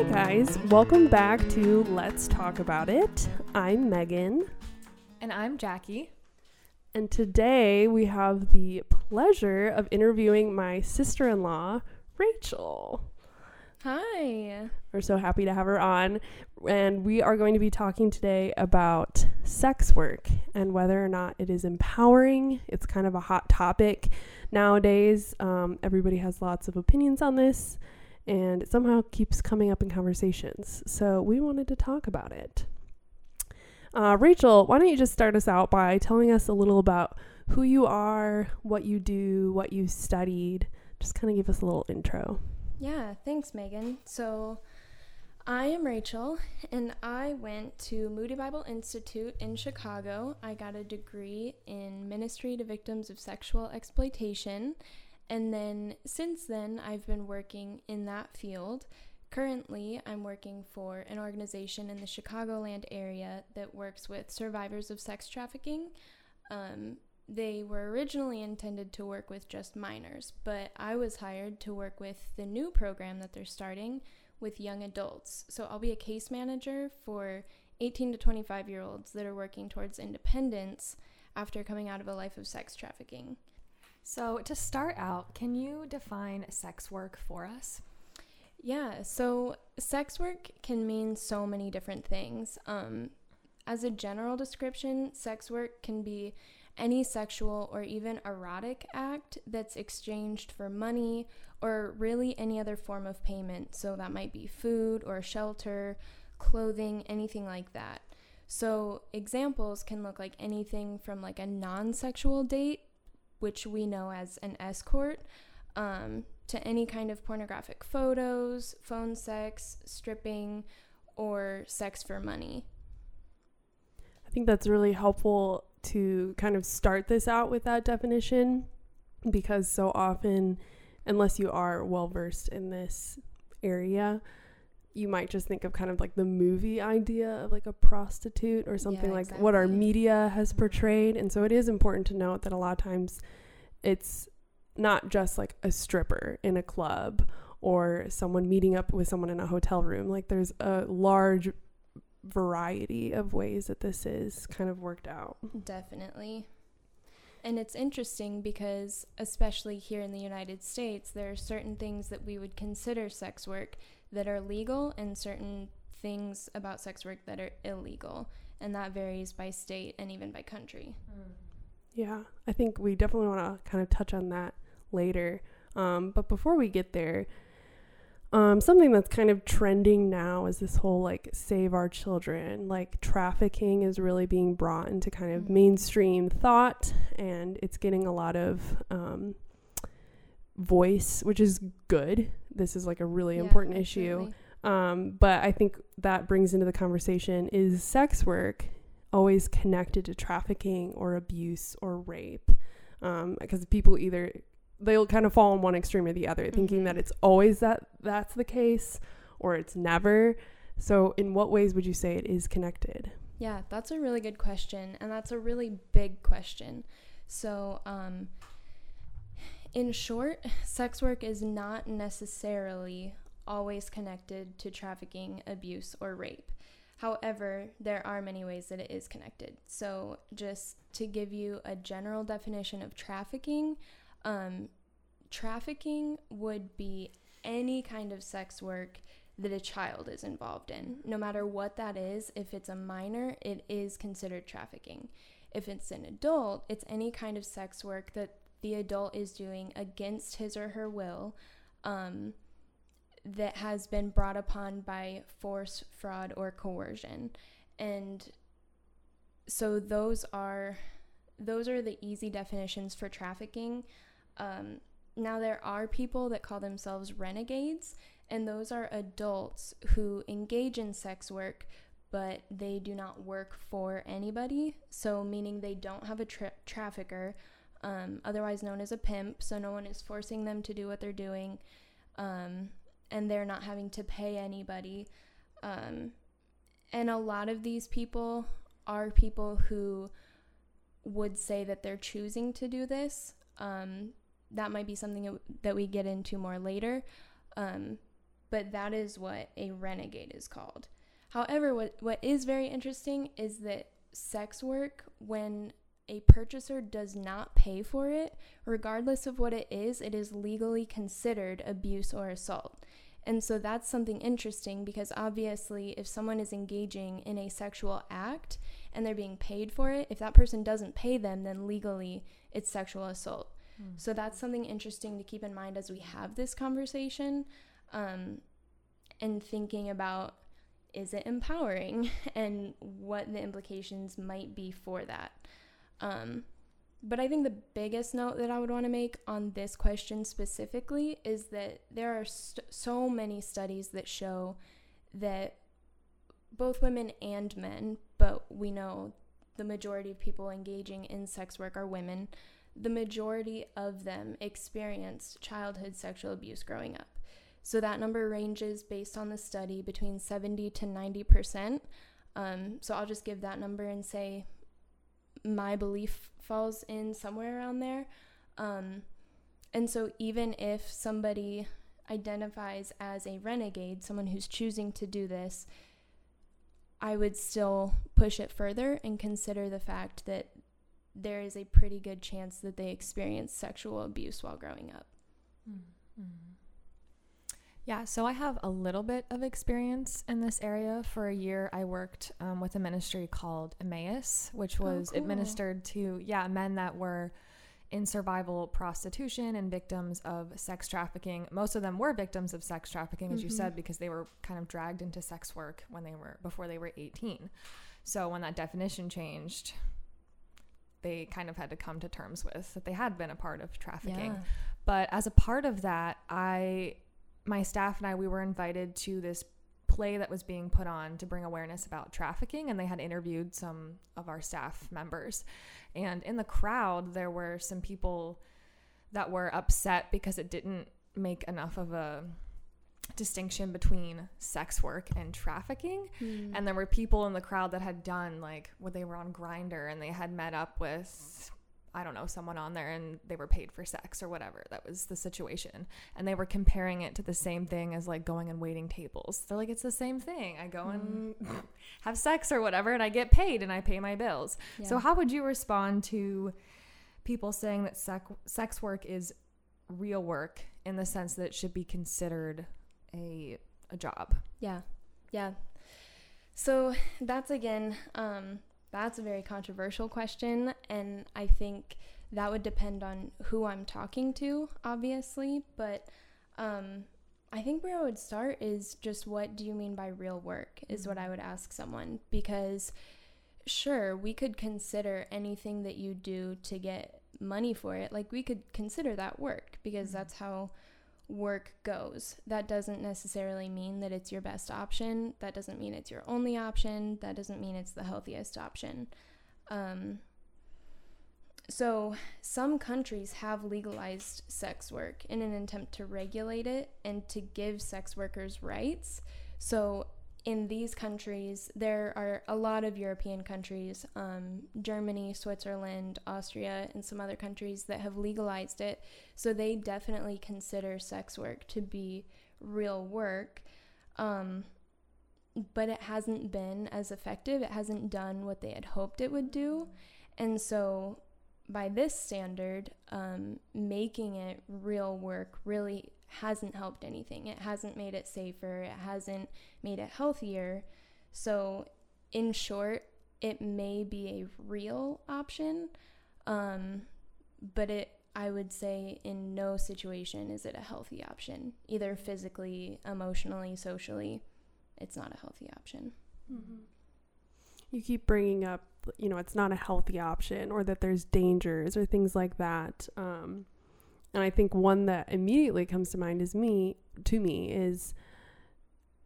Hi, guys. Welcome back to Let's Talk About It. I'm Megan, And I'm Jacque. and today we have the pleasure of interviewing my sister in law, Rachel. Hi. We're so happy to have her on. And we are going to be talking today about sex work and whether or not it is empowering. It's kind of a hot topic nowadays. Um, everybody has lots of opinions on this, and it somehow keeps coming up in conversations. So we wanted to talk about it. Uh, Rachel, why don't you just start us out by telling us a little about who you are, what you do, what you studied? Just kind of give us a little intro. Yeah, thanks, Megan. So, I am Rachel, and I went to Moody Bible Institute in Chicago. I got a degree in ministry to victims of sexual exploitation, and then since then, I've been working in that field. Currently, I'm working for an organization in the Chicagoland area that works with survivors of sex trafficking. Um, they were originally intended to work with just minors, but I was hired to work with the new program that they're starting with young adults. So I'll be a case manager for 18 to 25 year olds that are working towards independence after coming out of a life of sex trafficking. So, to start out, can you define sex work for us? Yeah, so sex work can mean so many different things. Um, as a general description, sex work can be any sexual or even erotic act that's exchanged for money or really any other form of payment. So that might be food or shelter, clothing, anything like that. So examples can look like anything from like a non-sexual date, which we know as an escort, um, to any kind of pornographic photos, phone sex, stripping, or sex for money. I think that's really helpful to kind of start this out with that definition because so often, unless you are well versed in this area, you might just think of kind of like the movie idea of like a prostitute or something Yeah, like what our media has portrayed. And so it is important to note that a lot of times it's not just like a stripper in a club or someone meeting up with someone in a hotel room. Like there's a large variety of ways that this is kind of worked out. Definitely. And it's interesting because, especially here in the United States, there are certain things that we would consider sex work that are legal and certain things about sex work that are illegal. And that varies by state and even by country. Yeah, I think we definitely want to kind of touch on that later. Um, but before we get there, um, something that's kind of trending now is this whole like save our children. Like trafficking is really being brought into kind of Mhm. mainstream thought, and it's getting a lot of um, voice, which is good. This is like a really Yeah, important issue. Um, but I think that brings into the conversation is sex work always connected to trafficking or abuse or rape? Because people either they'll kind of fall on one extreme or the other, thinking Mhm. that it's always that that's the case or it's never. So, in what ways would you say it is connected? Yeah, that's a really good question, and that's a really big question. So, um, in short, sex work is not necessarily always connected to trafficking, abuse, or rape. However, there are many ways that it is connected. So, just to give you a general definition of trafficking, um, trafficking would be any kind of sex work that a child is involved in. No matter what that is, if it's a minor, it is considered trafficking. If it's an adult, it's any kind of sex work that the adult is doing against his or her will um, that has been brought upon by force, fraud, or coercion. And so those are those are the easy definitions for trafficking. Um, now there are people that call themselves renegades, and those are adults who engage in sex work, but they do not work for anybody. So meaning they don't have a tra- trafficker, um, otherwise known as a pimp. So no one is forcing them to do what they're doing, um, and they're not having to pay anybody. Um, and a lot of these people are people who would say that they're choosing to do this. Um, that might be something that- we get into more later. Um, but that is what a renegade is called. However, what, what is very interesting is that sex work, when a purchaser does not pay for it, regardless of what it is, it is legally considered abuse or assault. And so that's something interesting because obviously, if someone is engaging in a sexual act and they're being paid for it, if that person doesn't pay them, then legally it's sexual assault. Mm. So that's something interesting to keep in mind as we have this conversation um, and thinking about is it empowering and what the implications might be for that. Um, but I think the biggest note that I would want to make on this question specifically is that there are st- so many studies that show that both women and men, but we know the majority of people engaging in sex work are women, the majority of them experienced childhood sexual abuse growing up. So that number ranges based on the study between 70 to 90%. Um, so I'll just give that number and say my belief falls in somewhere around there. Um, and so even if somebody identifies as a renegade, someone who's choosing to do this, I would still push it further and consider the fact that there is a pretty good chance that they experienced sexual abuse while growing up. Mm-hmm. Yeah, so I have a little bit of experience in this area. For a year, I worked um, with a ministry called Emmaus, which oh, was oh, cool. administered to, yeah, men that were in survival prostitution and victims of sex trafficking. Most of them were victims of sex trafficking, as mm-hmm. you said, because they were kind of dragged into sex work when they were before they were 18. So when that definition changed, they kind of had to come to terms with that they had been a part of trafficking. Yeah. But as a part of that, I my staff and I, we were invited to this play that was being put on to bring awareness about trafficking, and they had interviewed some of our staff members. And in the crowd, there were some people that were upset because it didn't make enough of a distinction between sex work and trafficking. Mm. And there were people in the crowd that had done like when they were on Grindr and they had met up with I don't know, someone on there and they were paid for sex or whatever. That was the situation. And they were comparing it to the same thing as like going and waiting tables. They're like, it's the same thing. I go and have sex or whatever and I get paid and I pay my bills. Yeah. So, how would you respond to people saying that sec- sex work is real work in the sense that it should be considered a, a job? Yeah. Yeah. So, that's again, um, that's a very controversial question, and I think that would depend on who I'm talking to, obviously. But um, I think where I would start is just what do you mean by real work, is what I would ask someone. Because, sure, we could consider anything that you do to get money for it, like we could consider that work because mm-hmm. that's how work goes. That doesn't necessarily mean that it's your best option. That doesn't mean it's your only option. That doesn't mean it's the healthiest option. Um, so, some countries have legalized sex work in an attempt to regulate it and to give sex workers rights. So, in these countries, there are a lot of European countries, um, Germany, Switzerland, Austria, and some other countries that have legalized it. So they definitely consider sex work to be real work. Um, but it hasn't been as effective. It hasn't done what they had hoped it would do. And so, by this standard, um, making it real work really hasn't helped anything. It hasn't made it safer, it hasn't made it healthier. So, in short, it may be a real option, um, but it I would say in no situation is it a healthy option, either physically, emotionally, socially. It's not a healthy option. Mm-hmm. You keep bringing up, you know, it's not a healthy option, or that there's dangers or things like that. Um, and I think one that immediately comes to mind is me to me is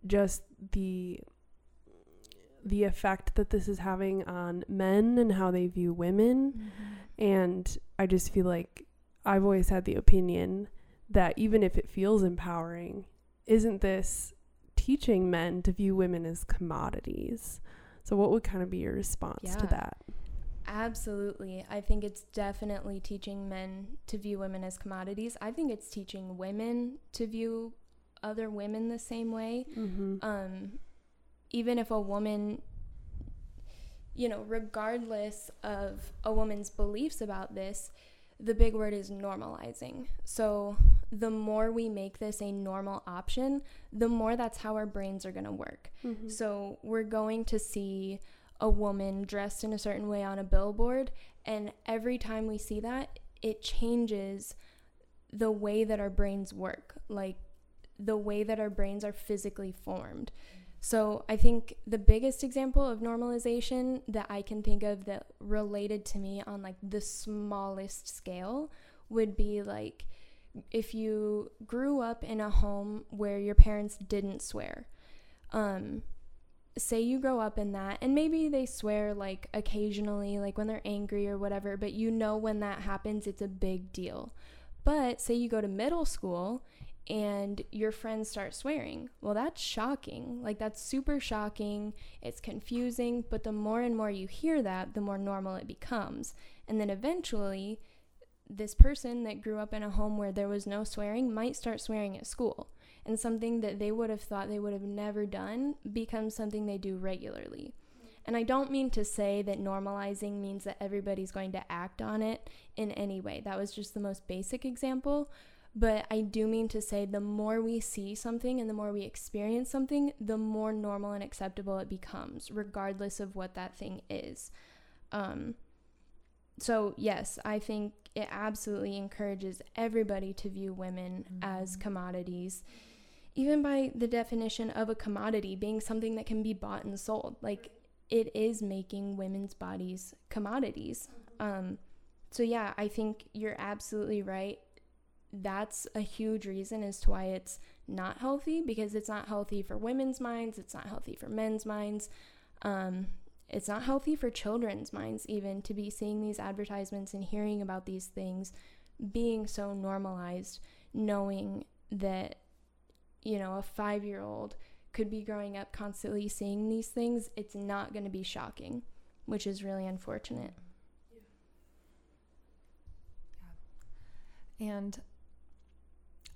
just the the effect that this is having on men and how they view women mm-hmm. and I just feel like I've always had the opinion that even if it feels empowering isn't this teaching men to view women as commodities so what would kind of be your response yeah. to that Absolutely. I think it's definitely teaching men to view women as commodities. I think it's teaching women to view other women the same way. Mm-hmm. Um, even if a woman, you know, regardless of a woman's beliefs about this, the big word is normalizing. So the more we make this a normal option, the more that's how our brains are going to work. Mm-hmm. So we're going to see a woman dressed in a certain way on a billboard, and every time we see that, it changes the way that our brains work, like the way that our brains are physically formed. So I think the biggest example of normalization that I can think of that related to me on like the smallest scale would be like if you grew up in a home where your parents didn't swear. Um say you grow up in that and maybe they swear like occasionally like when they're angry or whatever, but you know when that happens it's a big deal. But say you go to middle school and your friends start swearing. Well, that's shocking. Like, that's super shocking. It's confusing. But the more and more you hear that, the more normal it becomes. And then eventually, this person that grew up in a home where there was no swearing might start swearing at school. And something that they would have thought they would have never done becomes something they do regularly. And I don't mean to say that normalizing means that everybody's going to act on it in any way. That was just the most basic example. But I do mean to say the more we see something and the more we experience something, the more normal and acceptable it becomes, regardless of what that thing is. Um, so, yes, I think it absolutely encourages everybody to view women mm-hmm. as commodities, even by the definition of a commodity being something that can be bought and sold. Like, it is making women's bodies commodities. Um, so, yeah, I think you're absolutely right that's a huge reason as to why it's not healthy because it's not healthy for women's minds, it's not healthy for men's minds. Um, it's not healthy for children's minds, even to be seeing these advertisements and hearing about these things being so normalized, knowing that, you know, a five year old could be growing up constantly seeing these things. It's not going to be shocking, which is really unfortunate. Yeah. And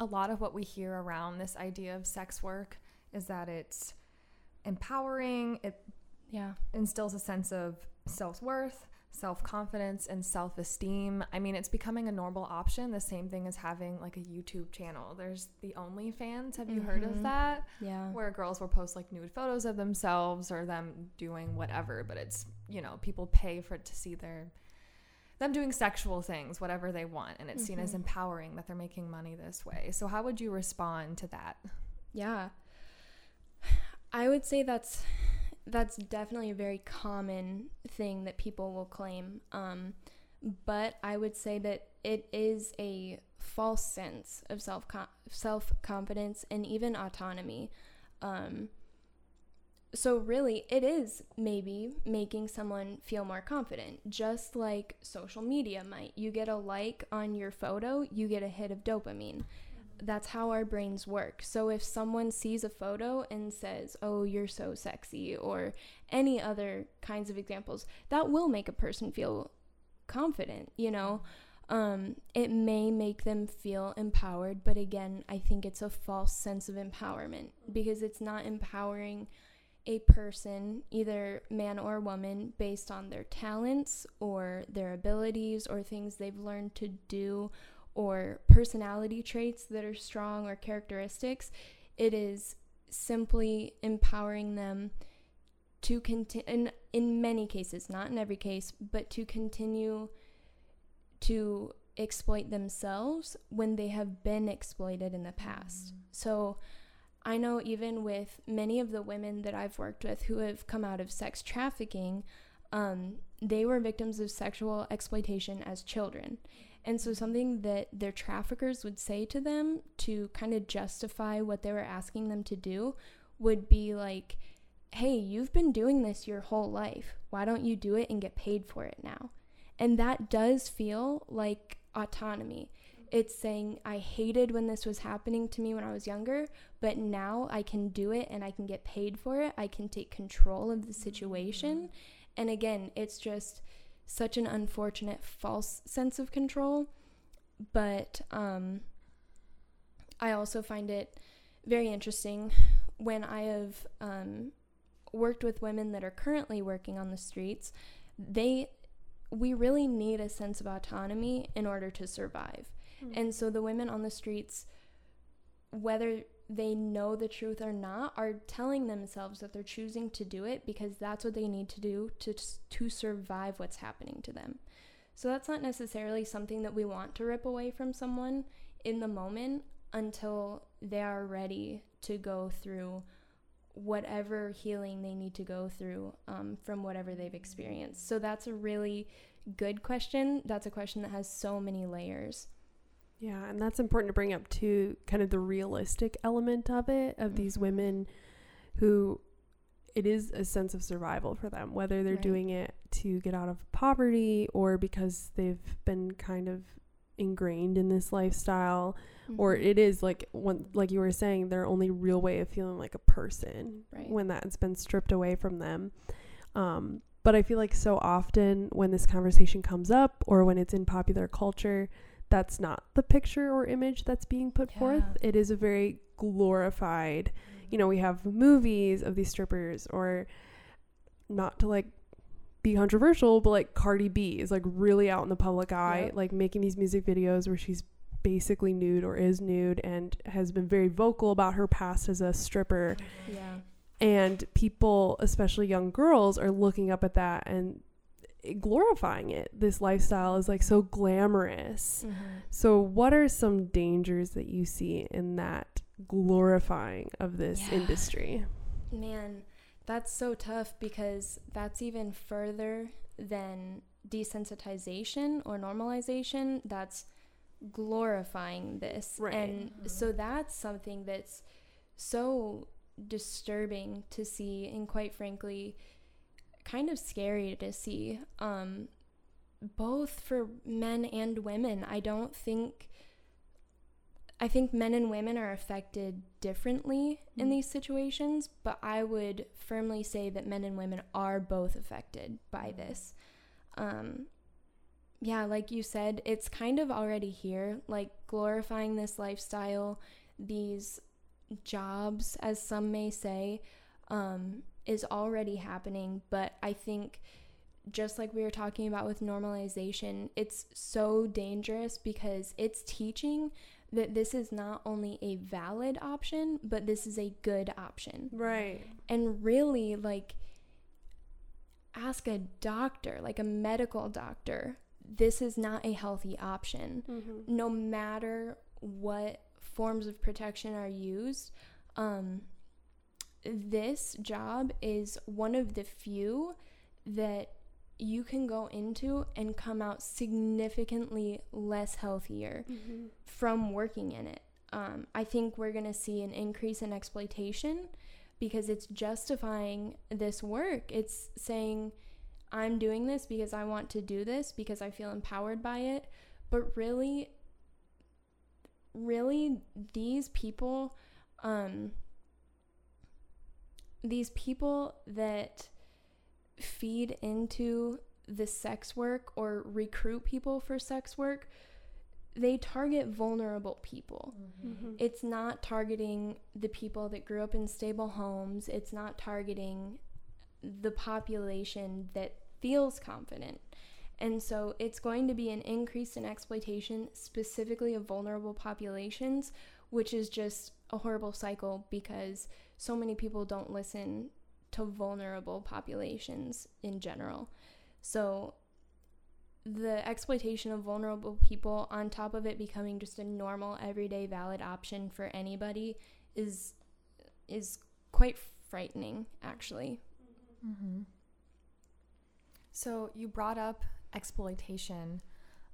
a lot of what we hear around this idea of sex work is that it's empowering, it yeah, instills a sense of self-worth, self-confidence and self-esteem. I mean, it's becoming a normal option, the same thing as having like a YouTube channel. There's the OnlyFans. Have you mm-hmm. heard of mm-hmm. that? Yeah. Where girls will post like nude photos of themselves or them doing whatever, but it's, you know, people pay for it to see their them doing sexual things, whatever they want, and it's mm-hmm. seen as mm-hmm. empowering that they're making money this way. So, how would you respond to that? Yeah, I would say that's that's definitely a very common thing that people will claim. Um, but I would say that it is a false sense of self self confidence and even autonomy. Um, so really it is maybe making someone feel more confident just like social media might you get a like on your photo you get a hit of dopamine that's how our brains work. So if someone sees a photo and says oh you're so sexy or any other kinds of examples that will make a person feel confident you know? Um, it may make them feel empowered but again i think it's a false sense of empowerment because it's not empowering a person, either man or woman, based on their talents or their abilities or things they've learned to do or personality traits that are strong or characteristics. It is simply empowering them to continue, in, in many cases, not in every case, but to continue to exploit themselves when they have been exploited in the past. Mm. So, I know even with many of the women that I've worked with who have come out of sex trafficking, um, they were victims of sexual exploitation as children. And so, something that their traffickers would say to them to kind of justify what they were asking them to do would be like, hey, you've been doing this your whole life. Why don't you do it and get paid for it now? And that does feel like autonomy it's saying I hated when this was happening to me when I was younger, but now I can do it and I can get paid for it. I can take control of the situation. Mm-hmm. And again, it's just such an unfortunate false sense of control. But um, I also find it very interesting when I have um, worked with women that are currently working on the streets. They, we really need a sense of autonomy in order to survive. Mm. And so the women on the streets, whether they know the truth or not, are telling themselves that they're choosing to do it because that's what they need to do to to survive what's happening to them. So that's not necessarily something that we want to rip away from someone in the moment until they are ready to go through whatever healing they need to go through um, from whatever they've experienced. So that's a really good question. That's a question that has so many layers. Yeah, and that's important to bring up too, kind of the realistic element of it, of mm-hmm. these women who it is a sense of survival for them, whether they're right. doing it to get out of poverty or because they've been kind of ingrained in this lifestyle mm-hmm. or it is like one like you were saying their only real way of feeling like a person right. when that's been stripped away from them um, but i feel like so often when this conversation comes up or when it's in popular culture that's not the picture or image that's being put yeah. forth. It is a very glorified, you know, we mm-hmm. have movies of these strippers or not to like be controversial, but like Cardi B is like really out in the public eye, yep. like making these music videos where she's basically nude or is nude and has been very vocal about her past as a stripper. Yeah. And people, especially young girls, are looking up at that and glorifying it. This lifestyle is like so glamorous. Mm-hmm. So, what are some dangers that you see in that glorifying of this yeah. industry? Man, that's so tough because that's even further than desensitization or normalization. That's glorifying this. Right. And mm-hmm. so, that's something that's so disturbing to see, and quite frankly, kind of scary to see, um, both for men and women. I don't think. I think men and women are affected differently mm. in these situations, but I would firmly say that men and women are both affected by this. Um, yeah, like you said, it's kind of already here, like glorifying this lifestyle, these jobs, as some may say. Um, is already happening, but I think just like we were talking about with normalization, it's so dangerous because it's teaching that this is not only a valid option, but this is a good option. Right. And really, like, ask a doctor, like a medical doctor, this is not a healthy option. Mm-hmm. No matter what forms of protection are used. Um, this job is one of the few that you can go into and come out significantly less healthier mm-hmm. from working in it. Um, I think we're going to see an increase in exploitation because it's justifying this work. It's saying, I'm doing this because I want to do this, because I feel empowered by it. But really, really, these people, um, these people that feed into the sex work or recruit people for sex work they target vulnerable people. Mm-hmm. Mm-hmm. It's not targeting the people that grew up in stable homes. It's not targeting the population that feels confident. And so it's going to be an increase in exploitation, specifically of vulnerable populations, which is just a horrible cycle because so many people don't listen to vulnerable populations in general. So the exploitation of vulnerable people on top of it becoming just a normal everyday valid option for anybody is is quite frightening actually. Mm-hmm. So you brought up exploitation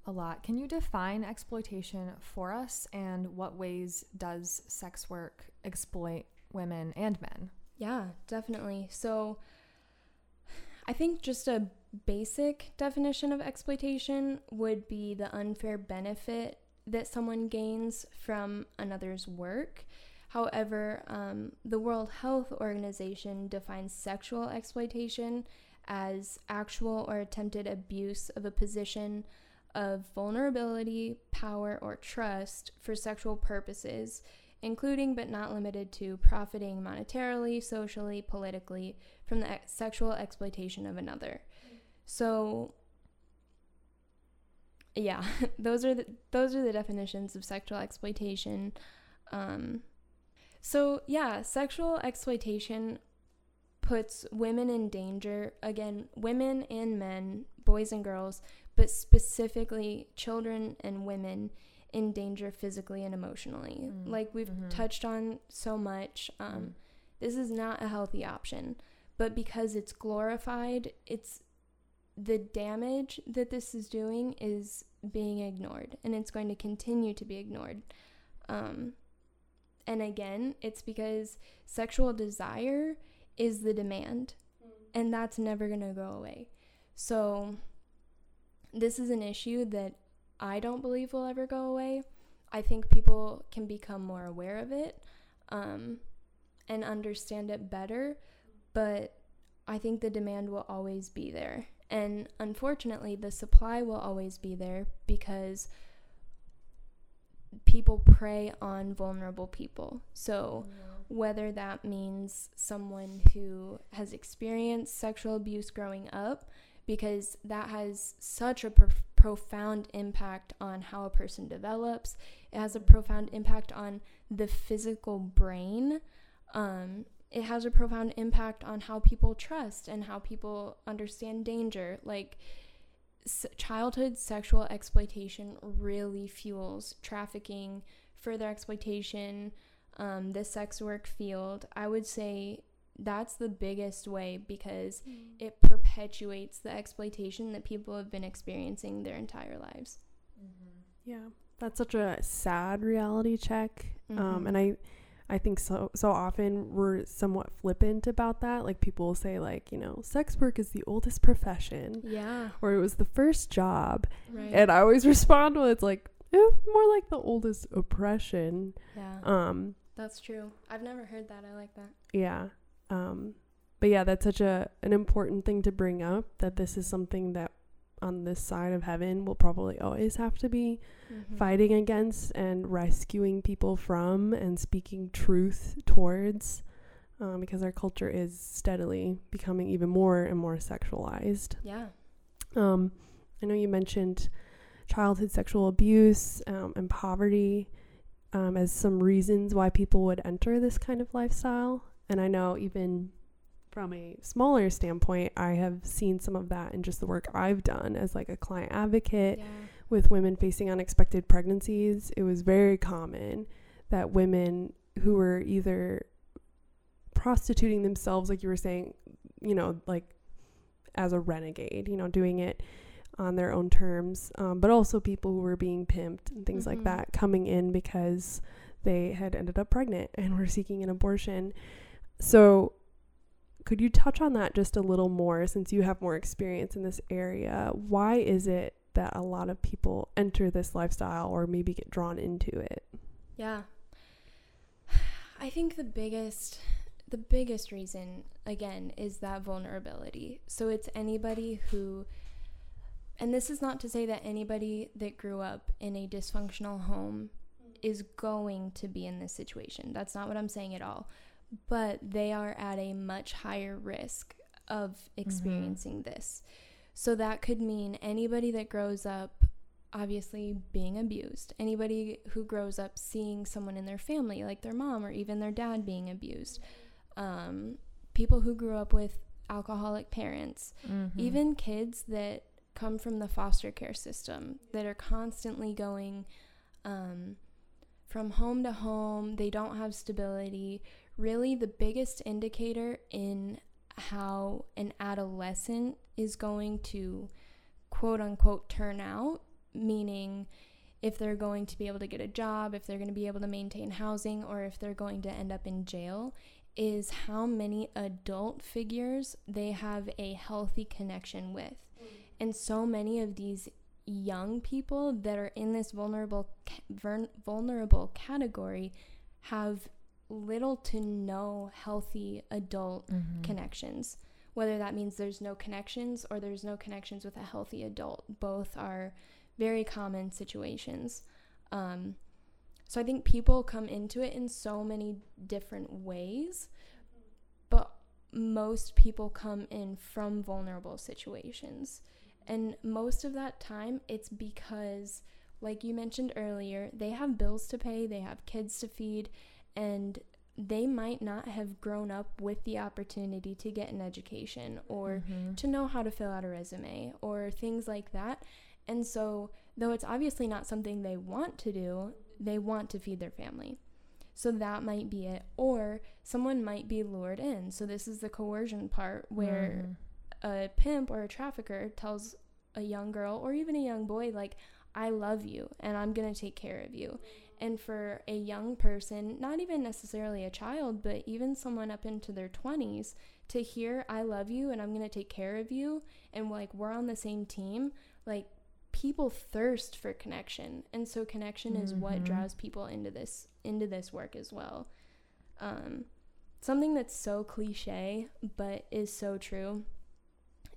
a lot. Can you define exploitation for us and what ways does sex work exploit women and men. Yeah, definitely. So I think just a basic definition of exploitation would be the unfair benefit that someone gains from another's work. However, um, the World Health Organization defines sexual exploitation as actual or attempted abuse of a position of vulnerability, power, or trust for sexual purposes including but not limited to profiting monetarily, socially, politically from the ex- sexual exploitation of another. So yeah, those are the those are the definitions of sexual exploitation. Um, so yeah, sexual exploitation puts women in danger. Again, women and men, boys and girls, but specifically children and women in danger physically and emotionally. Mm. Like we've Mhm. touched on so much. Um, Mm. This is not a healthy option, but because it's glorified, it's the damage that this is doing is being ignored, and it's going to continue to be ignored. Um, and again, it's because sexual desire is the demand, and that's never going to go away. So, this is an issue that I don't believe will ever go away. I think people can become more aware of it um, and understand it better, but I think the demand will always be there. And unfortunately, the supply will always be there because people prey on vulnerable people. So, whether that means someone who has experienced sexual abuse growing up, because that has such a prof- profound impact on how a person develops, it has a profound impact on the physical brain. Um, it has a profound impact on how people trust and how people understand danger. Like, s- childhood sexual exploitation really fuels trafficking, further exploitation, um, the sex work field. I would say that's the biggest way because it perpetuates the exploitation that people have been experiencing their entire lives. Yeah, that's such a sad reality check. Um, Mhm. and I, I think so. So often we're somewhat flippant about that. Like people will say, like you know, sex work is the oldest profession, Yeah, or it was the first job. right. And I always respond with it's like, eh, more like the oldest oppression. yeah, Um, that's true. I've never heard that. I like that. yeah. Um, but yeah, that's such a an important thing to bring up. That this is something that on this side of heaven will probably always have to be Mhm. fighting against and rescuing people from and speaking truth towards um, because our culture is steadily becoming even more and more sexualized. Yeah. Um, I know you mentioned childhood sexual abuse um, and poverty um, as some reasons why people would enter this kind of lifestyle. And I know even from a smaller standpoint, I have seen some of that in just the work I've done as like a client advocate Yeah. with women facing unexpected pregnancies, it was very common that women who were either prostituting themselves, like you were saying, you know, like as a renegade, you know, doing it on their own terms, um, but also people who were being pimped and things like Mhm. that coming in because they had ended up pregnant and were seeking an abortion. So, could you touch on that just a little more since you have more experience in this area? Why is it that a lot of people enter this lifestyle or maybe get drawn into it? Yeah. I think the biggest the biggest reason again is that vulnerability. So it's anybody who and this is not to say that anybody that grew up in a dysfunctional home is going to be in this situation. That's not what I'm saying at all. But they are at a much higher risk of experiencing this. So that could mean anybody that grows up obviously being abused. Anybody who grows up seeing someone in their family, like their mom or even their dad, being abused. Um, people who grew up with alcoholic parents. Mm-hmm. Even kids that come from the foster care system that are constantly going um, from home to home, they don't have stability. Really, the biggest indicator in how an adolescent is going to quote unquote turn out, meaning if they're going to be able to get a job, if they're going to be able to maintain housing, or if they're going to end up in jail, is how many adult figures they have a healthy connection with. And so many of these young people that are in this vulnerable vulnerable category have little to no healthy adult Mm-hmm. connections. Whether that means there's no connections or there's no connections with a healthy adult, both are very common situations. Um, so I think people come into it in so many different ways, but most people come in from vulnerable situations. And most of that time, it's because, like you mentioned earlier, they have bills to pay, they have kids to feed, and they might not have grown up with the opportunity to get an education or Mhm. to know how to fill out a resume or things like that. And so, though it's obviously not something they want to do, they want to feed their family. So that might be it. Or someone might be lured in. So this is the coercion part where Mhm. a pimp or a trafficker tells a young girl or even a young boy like I love you and I'm going to take care of you. And for a young person, not even necessarily a child, but even someone up into their 20s to hear I love you and I'm going to take care of you and like we're on the same team, like people thirst for connection. And so connection is what Mhm. draws people into this into this work as well. Um something that's so cliche but is so true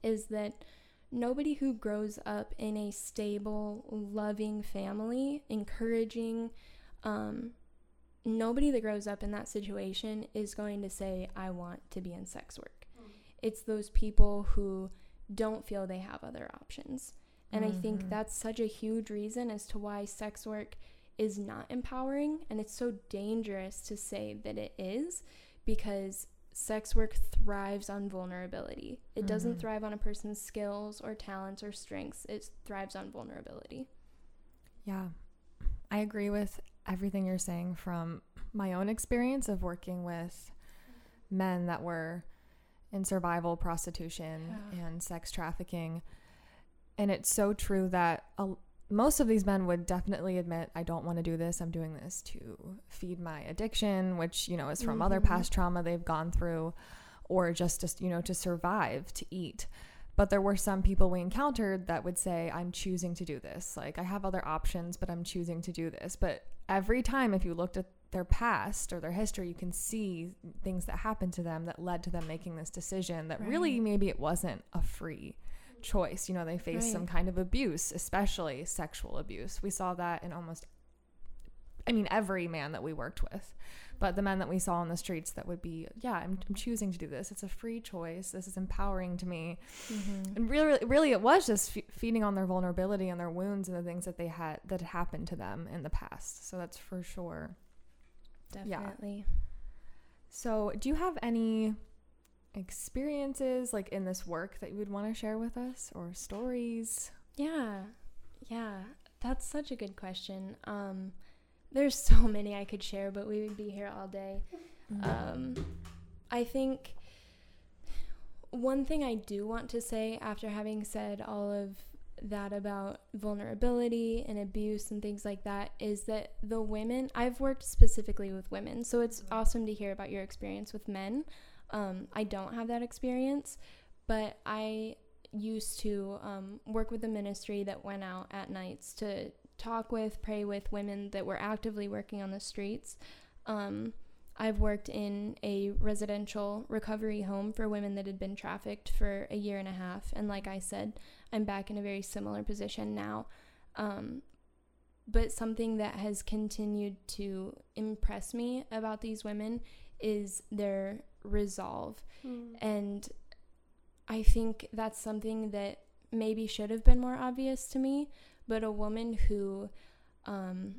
is that nobody who grows up in a stable, loving family, encouraging, um, nobody that grows up in that situation is going to say, I want to be in sex work. It's those people who don't feel they have other options. And I think Mhm. that's such a huge reason as to why sex work is not empowering. And it's so dangerous to say that it is because sex work thrives on vulnerability. It doesn't Mhm. thrive on a person's skills or talents or strengths, it thrives on vulnerability. Yeah. I agree with everything you're saying from my own experience of working with men that were in survival prostitution Yeah. and sex trafficking. And it's so true that a, most of these men would definitely admit, I don't want to do this. I'm doing this to feed my addiction, which, you know, is from other Mhm. past trauma they've gone through, or just, just, you know, to survive, to eat. But there were some people we encountered that would say, I'm choosing to do this. Like, I have other options, but I'm choosing to do this. But every time, if you looked at their past or their history, you can see things that happened to them that led to them making this decision that really maybe it wasn't a free choice. You know, they faced some kind of abuse, especially sexual abuse. We saw that in almost, I mean, every man that we worked with. But the men that we saw on the streets that would be, yeah, I'm, I'm choosing to do this. It's a free choice. This is empowering to me. Mm-hmm. And really, really, it was just f- feeding on their vulnerability and their wounds and the things that they had that had happened to them in the past. So that's for sure. Yeah. Definitely. So, do you have any experiences like in this work that you would want to share with us or stories? Yeah. Yeah. That's such a good question. Um there's so many I could share, but we would be here all day. Um I think one thing I do want to say after having said all of that about vulnerability and abuse and things like that is that the women I've worked specifically with women, so it's awesome to hear about your experience with men. Um, I don't have that experience, but I used to um, work with a ministry that went out at nights to talk with, pray with women that were actively working on the streets. Um, I've worked in a residential recovery home for women that had been trafficked for a year and a half. And like I said, I'm back in a very similar position now. Um, but something that has continued to impress me about these women is their resolve. And I think that's something that maybe should have been more obvious to me. But a woman who um,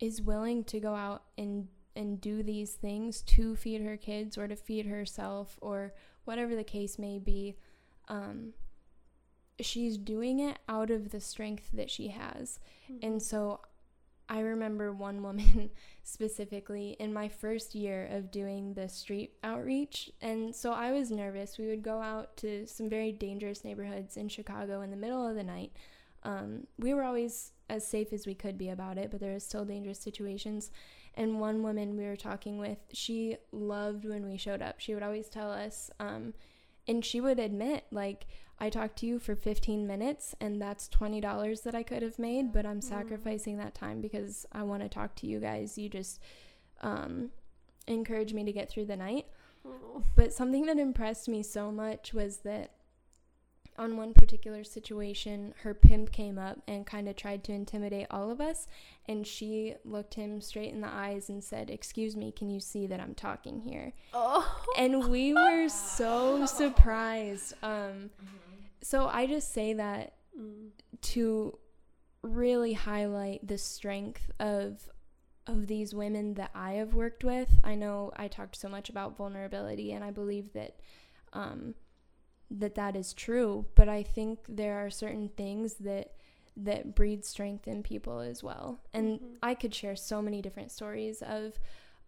is willing to go out and and do these things to feed her kids or to feed herself or whatever the case may be, um, she's doing it out of the strength that she has. And so I remember one woman specifically in my first year of doing the street outreach. And so I was nervous. We would go out to some very dangerous neighborhoods in Chicago in the middle of the night. Um, we were always as safe as we could be about it, but there was still dangerous situations. And one woman we were talking with, she loved when we showed up. She would always tell us, um, and she would admit, like, I talked to you for 15 minutes and that's $20 that I could have made, but I'm sacrificing that time because I want to talk to you guys. You just um, encouraged me to get through the night. But something that impressed me so much was that on one particular situation, her pimp came up and kind of tried to intimidate all of us. And she looked him straight in the eyes and said, Excuse me, can you see that I'm talking here? Oh. And we were so surprised. Um, so I just say that Mm. to really highlight the strength of of these women that I have worked with. I know I talked so much about vulnerability and I believe that um that that is true, but I think there are certain things that that breed strength in people as well. And Mhm. I could share so many different stories of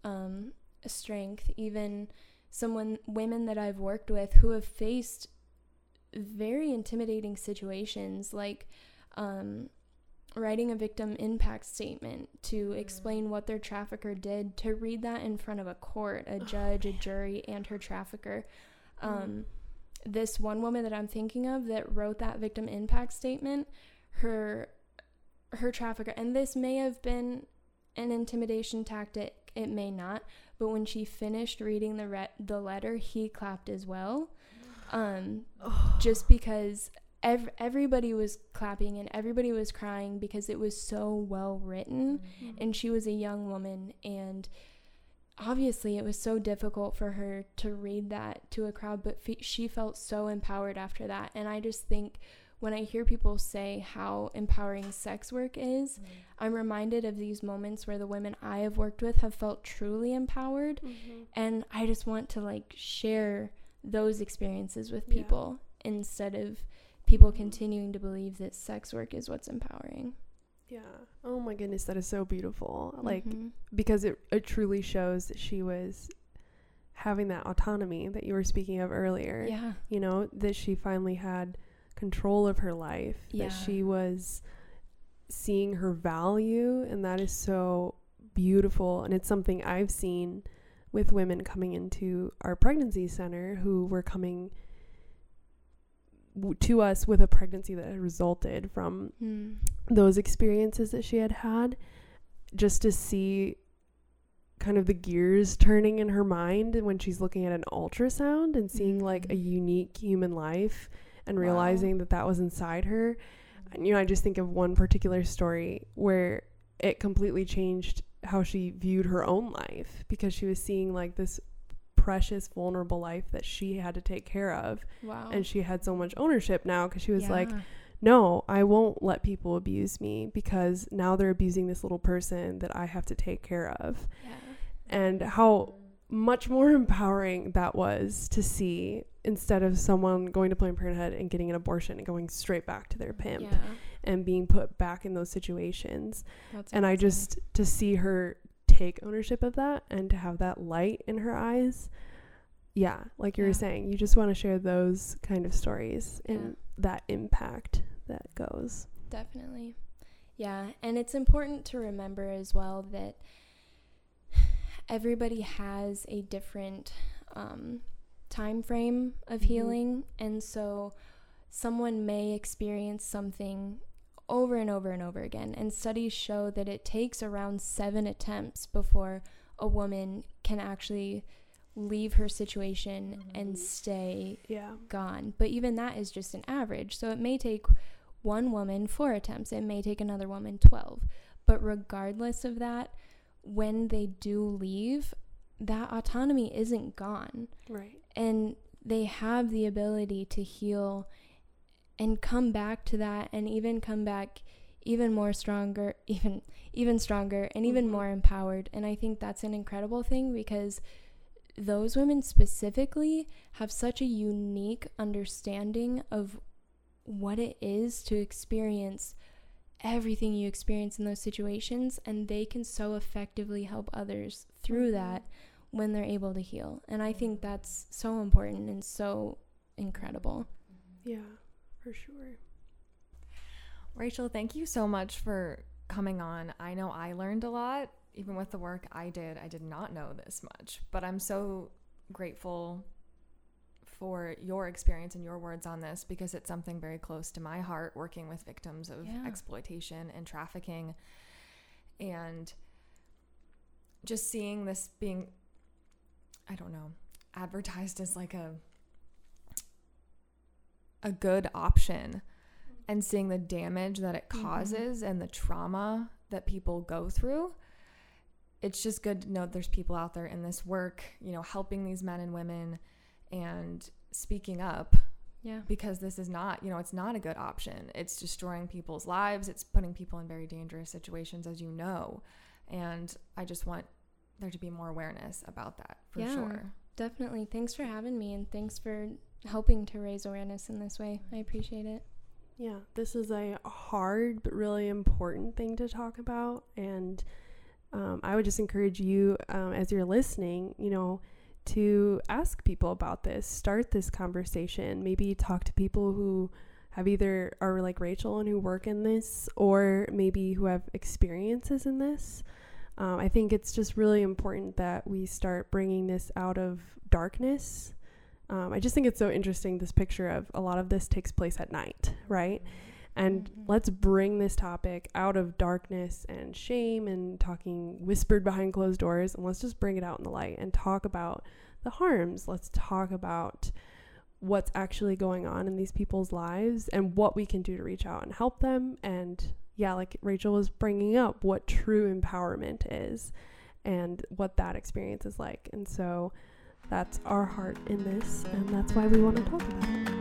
um strength. Even someone women that I've worked with who have faced very intimidating situations like um, writing a victim impact statement to explain what their trafficker did to read that in front of a court a judge a jury and her trafficker. Um, this one woman that i'm thinking of that wrote that victim impact statement her her trafficker and this may have been an intimidation tactic. It may not. But when she finished reading the re- the letter he clapped as well. Um, just because ev- everybody was clapping and everybody was crying because it was so well written. And she was a young woman and obviously it was so difficult for her to read that to a crowd but fe- she felt so empowered after that. And i just think when i hear people say how empowering sex work is i'm reminded of these moments where the women i have worked with have felt truly empowered. Mhm. and i just want to like share those experiences with Yeah. people instead of people continuing to believe that sex work is what's empowering Yeah. Oh my goodness, that is so beautiful. Like Mhm. because it it truly shows that she was having that autonomy that you were speaking of earlier. yeah You know, that she finally had control of her life, Yeah. that she was seeing her value and that is so beautiful and it's something I've seen with women coming into our pregnancy center who were coming w- to us with a pregnancy that had resulted from Mm. those experiences that she had had just to see kind of the gears turning in her mind when she's looking at an ultrasound and seeing like a Mhm. unique human life and Wow. realizing that that was inside her and you know I just think of one particular story where it completely changed how she viewed her own life because she was seeing like this precious vulnerable life that she had to take care of. Wow. And she had so much ownership now because she was like no, I won't let people abuse me because now they're abusing this little person that I have to take care of. yeah. And how much more empowering that was to see instead of someone going to Planned Parenthood and getting an abortion and going straight back to their pimp yeah. and being put back in those situations. that's And I just, to see her take ownership of that and to have that light in her eyes. Yeah, like you Yeah. were saying, you just want to share those kind of stories Yeah. and that impact that goes. Definitely. Yeah, and it's important to remember as well that everybody has a different um, time frame of Mhm. healing, and so someone may experience something over and over and over again. And studies show that it takes around seven attempts before a woman can actually leave her situation and mm-hmm. stay Yeah. gone. But even that is just an average. So it may take one woman four attempts, it may take another woman 12. But regardless of that, when they do leave, that autonomy isn't gone. Right. And they have the ability to heal and come back to that and even come back even more stronger even even stronger and even Mhm. more empowered. And i think that's an incredible thing because those women specifically have such a unique understanding of what it is to experience everything you experience in those situations and they can so effectively help others through Mhm. that when they're able to heal. And i think that's so important and so incredible. Yeah, for sure. Rachel, thank you so much for coming on. I know I learned a lot, even with the work I did. I did not know this much, but I'm so grateful for your experience and your words on this because it's something very close to my heart working with victims of Yeah. exploitation and trafficking. And just seeing this being, I don't know, advertised as like a a good option and seeing the damage that it Mhm. causes and the trauma that people go through it's just good to know there's people out there in this work you know helping these men and women and speaking up Yeah. because this is not you know it's not a good option it's destroying people's lives it's putting people in very dangerous situations as you know and i just want there to be more awareness about that for Yeah. sure Definitely. Thanks for having me and thanks for helping to raise awareness in this way. I appreciate it. Yeah, this is a hard but really important thing to talk about. And um, I would just encourage you, um, as you're listening, you know, to ask people about this, start this conversation, maybe talk to people who have either are like Rachel and who work in this, or maybe who have experiences in this. Um, I think it's just really important that we start bringing this out of darkness. Um, I just think it's so interesting this picture of a lot of this takes place at night, right? And Mhm. let's bring this topic out of darkness and shame and talking whispered behind closed doors and let's just bring it out in the light and talk about the harms. Let's talk about what's actually going on in these people's lives and what we can do to reach out and help them. And yeah, like Rachel was bringing up, what true empowerment is and what that experience is like. And so that's our heart in this, and that's why we want to talk about it.